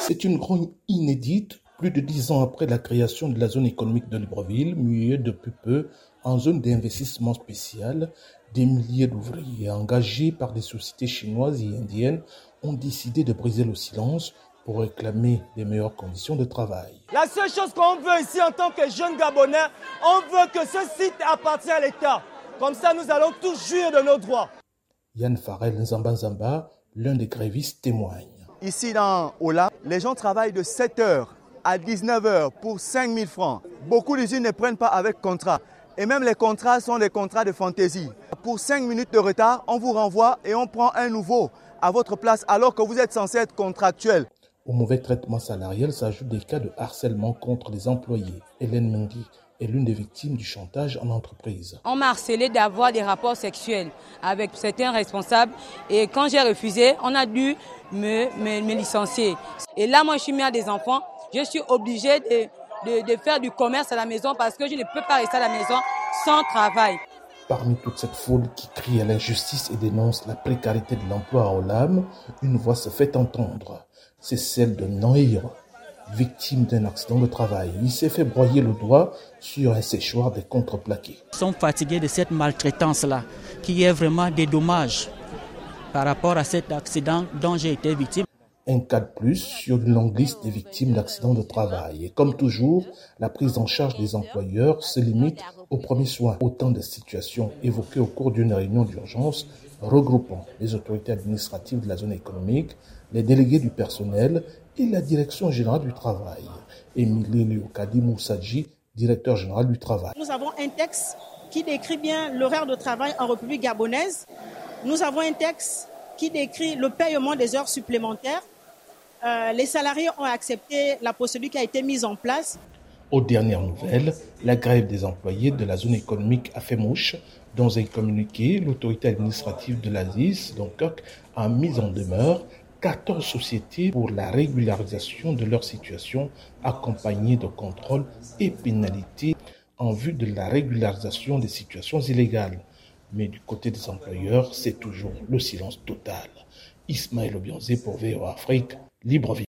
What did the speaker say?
C'est une grande inédite, plus de dix ans après la création de la zone économique de Libreville, muée depuis peu en zone d'investissement spécial. Des milliers d'ouvriers engagés par des sociétés chinoises et indiennes ont décidé de briser le silence pour réclamer des meilleures conditions de travail. La seule chose qu'on veut ici en tant que jeunes Gabonais, on veut que ce site appartienne à l'État. Comme ça, nous allons tous jouir de nos droits. Yann Farel Nzamba l'un des grévistes, témoigne. Ici dans Ola, les gens travaillent de 7h à 19h pour 5 000 francs. Beaucoup d'usines ne prennent pas avec contrat. Et même les contrats sont des contrats de fantaisie. Pour 5 minutes de retard, on vous renvoie et on prend un nouveau à votre place alors que vous êtes censé être contractuel. Au mauvais traitement salarial s'ajoutent des cas de harcèlement contre les employés. Hélène Mendy est l'une des victimes du chantage en entreprise. On m'a harcelé d'avoir des rapports sexuels avec certains responsables et quand j'ai refusé, on a dû me, me, licencier. Et là, moi, je suis mère des enfants. Je suis obligée de, de, faire du commerce à la maison parce que je ne peux pas rester à la maison sans travail. Parmi toute cette foule qui crie à l'injustice et dénonce la précarité de l'emploi à Olam, une voix se fait entendre. C'est celle de Noir, victime d'un accident de travail. Il s'est fait broyer le doigt sur un séchoir des contreplaqués. Ils sont fatigués de cette maltraitance-là, qui est vraiment des dommages par rapport à cet accident dont j'ai été victime. Un cas de plus sur une longue liste des victimes d'accidents de travail. Et comme toujours, la prise en charge des employeurs se limite aux premiers soins. Autant de situations évoquées au cours d'une réunion d'urgence regroupant les autorités administratives de la zone économique, les délégués du personnel et la direction générale du travail. Émilie Léocadi Moussadji, directeur général du travail. Nous avons un texte qui décrit bien l'horaire de travail en République gabonaise. Nous avons un texte qui décrit le paiement des heures supplémentaires. Euh, les salariés ont accepté la procédure qui a été mise en place. Aux dernières nouvelles, la grève des employés de la zone économique a fait mouche. Dans un communiqué, l'autorité administrative de l'ASIS, donc, a mis en demeure 14 sociétés pour la régularisation de leur situation, accompagnée de contrôles et pénalités en vue de la régularisation des situations illégales. Mais du côté des employeurs, c'est toujours le silence total. Ismaël Obianzé pour VOA Libreville.